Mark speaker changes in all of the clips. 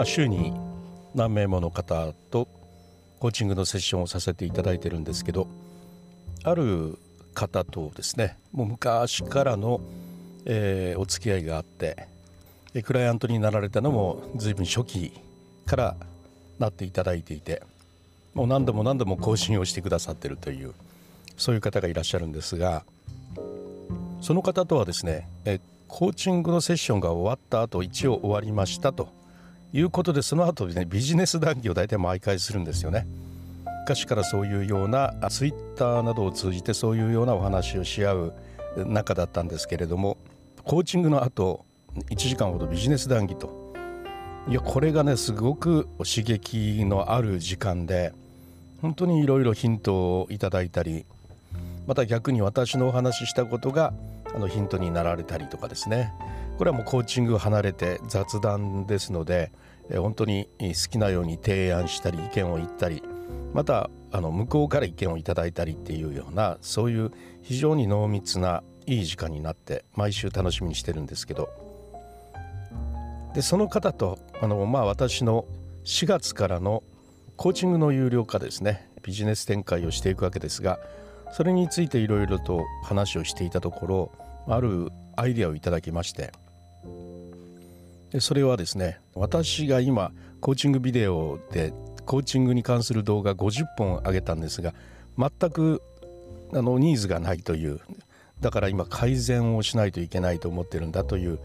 Speaker 1: まあ、週に何名もの方とコーチングのセッションをさせていただいてるんですけどある方とですねもう昔からの、えー、お付き合いがあってクライアントになられたのも随分初期からなっていただいていてもう何度も何度も更新をしてくださってるというそういう方がいらっしゃるんですがその方とはですねえコーチングのセッションが終わった後一応終わりましたと。いうことでその後でねビジネス談義を大体毎回するんですよね。昔からそういうようなツイッターなどを通じてそういうようなお話をし合う中だったんですけれどもコーチングの後1時間ほどビジネス談義といやこれがねすごく刺激のある時間で本当にいろいろヒントをいただいたりまた逆に私のお話ししたことがあのヒントになられたりとかですねこれはもうコーチング離れて雑談ですので本当に好きなように提案したり意見を言ったりまたあの向こうから意見をいただいたりっていうようなそういう非常に濃密ないい時間になって毎週楽しみにしてるんですけど。でその方とあの、まあ、私の4月からのコーチングの有料化ですね。ビジネス展開をしていくわけですがそれについていろいろと話をしていたところあるアイデアをいただきましてでそれはですね私が今コーチングビデオでコーチングに関する動画50本上げたんですが全くあのニーズがないというだから今改善をしないといけないと思ってるんだという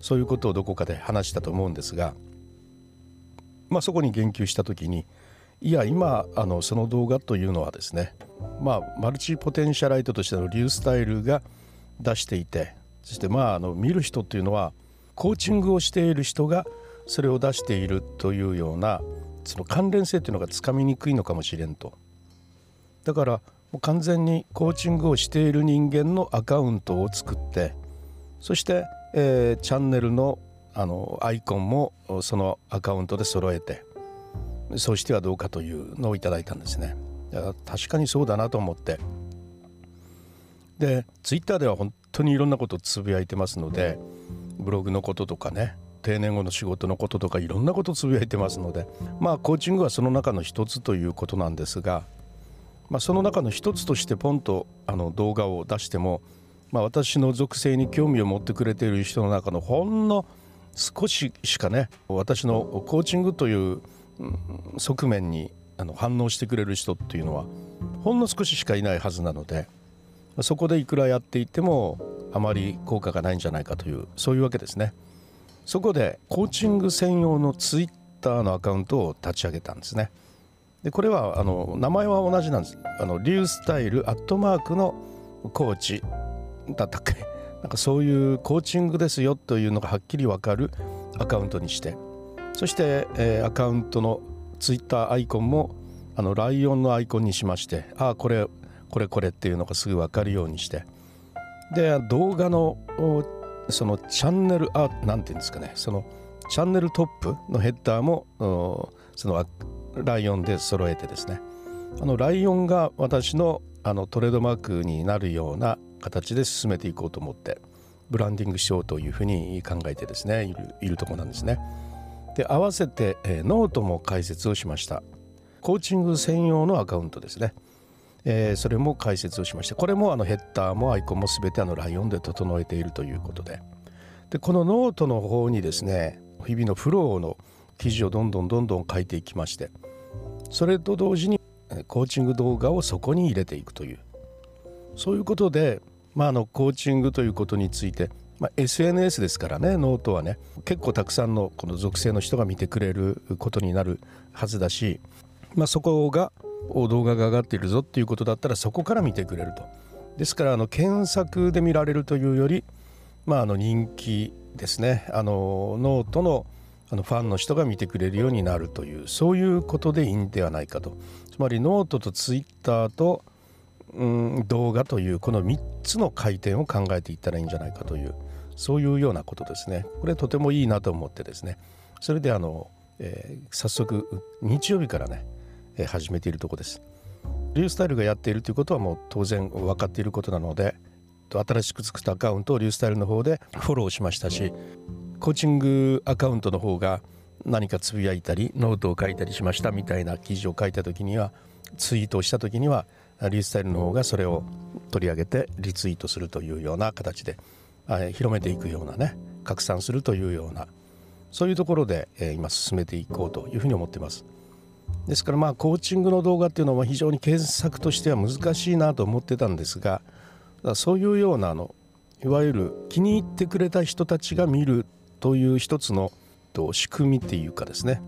Speaker 1: そういうことをどこかで話したと思うんですが、まあ、そこに言及した時にいや今あのその動画というのはですねまあマルチポテンシャライトとしてのリュースタイルが出していてそしてまああの見る人っていうのはコーチングをしている人がそれを出しているというようなその関連性というのがつかみにくいのかもしれんと。だからもう完全にコーチングをしている人間のアカウントを作ってそして、えー、チャンネルのあのアイコンもそのアカウントで揃えてそうしてはどうかというのをいただいたんですね。確かにそうだなと思って。でツイッターでは本当にいろんなことをつぶやいてますのでブログのこととかね定年後の仕事のこととかいろんなことつぶやいてますのでまあコーチングはその中の一つということなんですが、まあ、その中の一つとしてポンとあの動画を出しても、まあ、私の属性に興味を持ってくれている人の中のほんの少ししかね私のコーチングという側面にあの反応してくれる人っていうのはほんの少ししかいないはずなのでそこでいくらやっていてもあまり効果がないんじゃないかというそういうわけですね。そこでコーチング専用のツイッターのアカウントを立ち上げたんですね。でこれはあの名前は同じなんです。あのリュースタイルアットマークのコーチだったっけ？なんかそういうコーチングですよというのがはっきりわかるアカウントにしてそして、えー、アカウントのツイッターアイコンもあのライオンのアイコンにしましてああこれこれこれっていうのがすぐ分かるようにしてで動画のそのチャンネルあなんていうんですかね。そのチャンネルトップのヘッダーもそのライオンで揃えてですね。あのライオンが私のあのトレードマークになるような形で進めていこうと思ってブランディングしようというふうに考えてですねいるいるとこなんですね。で合わせて、えー、ノートも開設をしました。コーチング専用のアカウントですね、えー、それも開設をしましてこれもあのヘッダーもアイコンも全てあのライオンで整えているということで。でこのノートの方にですね日々のフローの記事をどんどんどんどん書いていきましてそれと同時にコーチング動画をそこに入れていくという。そういうことで、まあ、あのコーチングということについてまあ、SNS ですからねノートはね結構たくさんのこの属性の人が見てくれることになるはずだし、まあ、そこが動画が上がっているぞっていうことだったらそこから見てくれると。ですからあの検索で見られるというより、まあ、あの人気ですね。あのノートのあのファンの人が見てくれるようになるというそういうことでいいんではないかと。つまりノートとツイッターとうん動画というこの3つの回転を考えていったらいいんじゃないかというそういうようなことですね。これとてもいいなと思ってですね。それであの、えー、早速日曜日からね、始めているとこですリュースタイルがやっているということはもう当然分かっていることなので新しく作ったアカウントをリュースタイルの方でフォローしましたしコーチングアカウントの方が何かつぶやいたりノートを書いたりしましたみたいな記事を書いた時にはツイートをした時にはリュースタイルの方がそれを取り上げてリツイートするというような形で広めていくようなね拡散するというようなそういうところで今進めていこうというふうに思っています。ですからまあコーチングの動画っていうのは非常に検索としては難しいなと思ってたんですがそういうようなあのいわゆる気に入ってくれた人たちが見るという一つの仕組みっていうかですね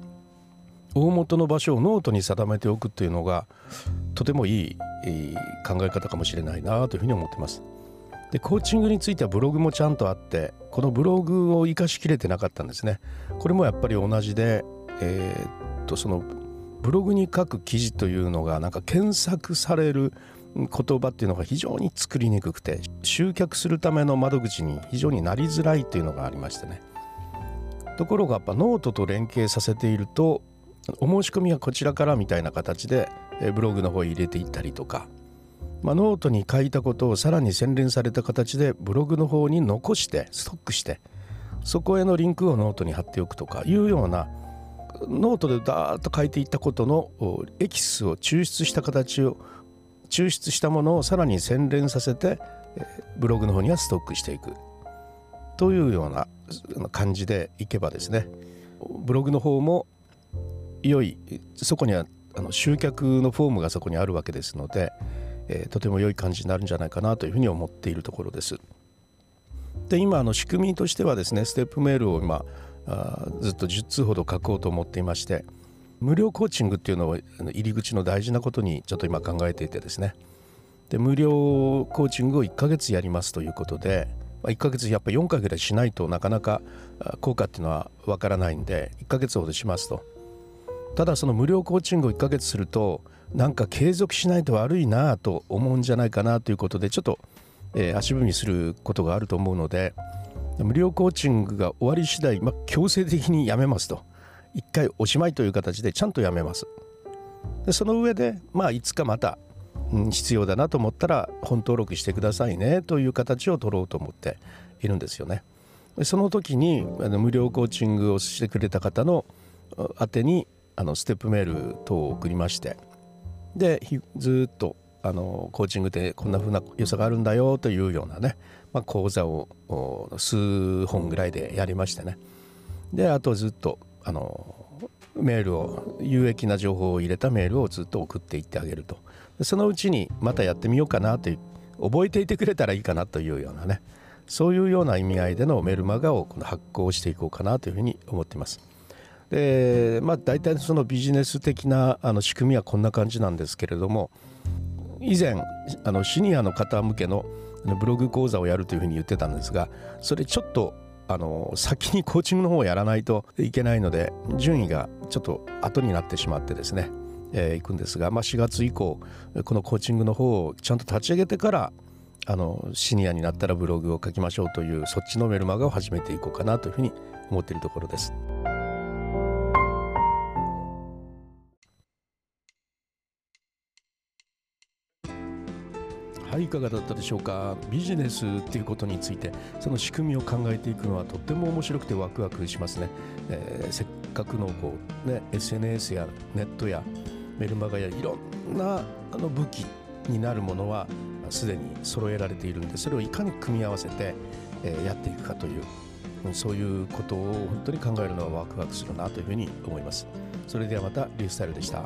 Speaker 1: 大元の場所をノートに定めておくというのがとてもいい考え方かもしれないなというふうに思ってます。でコーチングについてはブログもちゃんとあってこのブログを生かしきれてなかったんですね。これもやっぱり同じで、えー、っとそのブログに書く記事というのがなんか検索される言葉っていうのが非常に作りにくくて集客するための窓口に非常になりづらいというのがありましてね。ところがやっぱノートと連携させているとお申し込みはこちらからみたいな形でブログの方に入れていったりとか、まあ、ノートに書いたことをさらに洗練された形でブログの方に残してストックしてそこへのリンクをノートに貼っておくとかいうようなノートでダーッと書いていったことのエキスを抽出した形を抽出したものをさらに洗練させてブログの方にはストックしていくというような感じでいけばですねブログの方も良いそこにはあの集客のフォームがそこにあるわけですので、えー、とても良い感じになるんじゃないかなというふうに思っているところです。で今あの仕組みとしてはですねステップメールを今ずっと10通ほど書こうと思っていまして無料コーチングっていうのを入り口の大事なことにちょっと今考えていてですね。で無料コーチングを1ヶ月やりますということで1ヶ月やっぱ4回ぐらいしないとなかなか効果っていうのはわからないんで1ヶ月ほどしますと。ただその無料コーチングを1ヶ月するとなんか継続しないと悪いなと思うんじゃないかなということでちょっと、足踏みすることがあると思うので無料コーチングが終わり次第、まあ、強制的にやめますと。一回おしまいという形でちゃんとやめます。でその上でまあいつかまた、うん、必要だなと思ったら本登録してくださいねという形を取ろうと思っているんですよね。その時にあの無料コーチングをしてくれた方の宛てにあのステップメール等を送りまして。でずっとあのコーチングでこんな風な良さがあるんだよというようなね、まあ、講座を数本ぐらいでやりましてね。であとずっとあのメールを有益な情報を入れたメールをずっと送っていってあげると。そのうちにまたやってみようかなという覚えていてくれたらいいかなというようなね。そういうような意味合いでのメルマガをこの発行していこうかなというふうに思っています。でまあ大体そのビジネス的なあの仕組みはこんな感じなんですけれども以前あのシニアの方向けのブログ講座をやるというふうに言ってたんですがそれちょっとあの先にコーチングの方をやらないといけないので順位がちょっと後になってしまってですね、えー、いくんですが、まあ、4月以降このコーチングの方をちゃんと立ち上げてからあのシニアになったらブログを書きましょうというそっちのメルマガを始めていこうかなというふうに思っているところです。はいいかがだったでしょうか？ビジネスっていうことについてその仕組みを考えていくのはとっても面白くてワクワクしますね、えー、せっかくのこう、ね、SNS やネットやメルマガやいろんなあの武器になるものはすでに揃えられているんでそれをいかに組み合わせて、え、やっていくかというそういうことを本当に考えるのはワクワクするなというふうに思います。それではまたリュースタイルでした。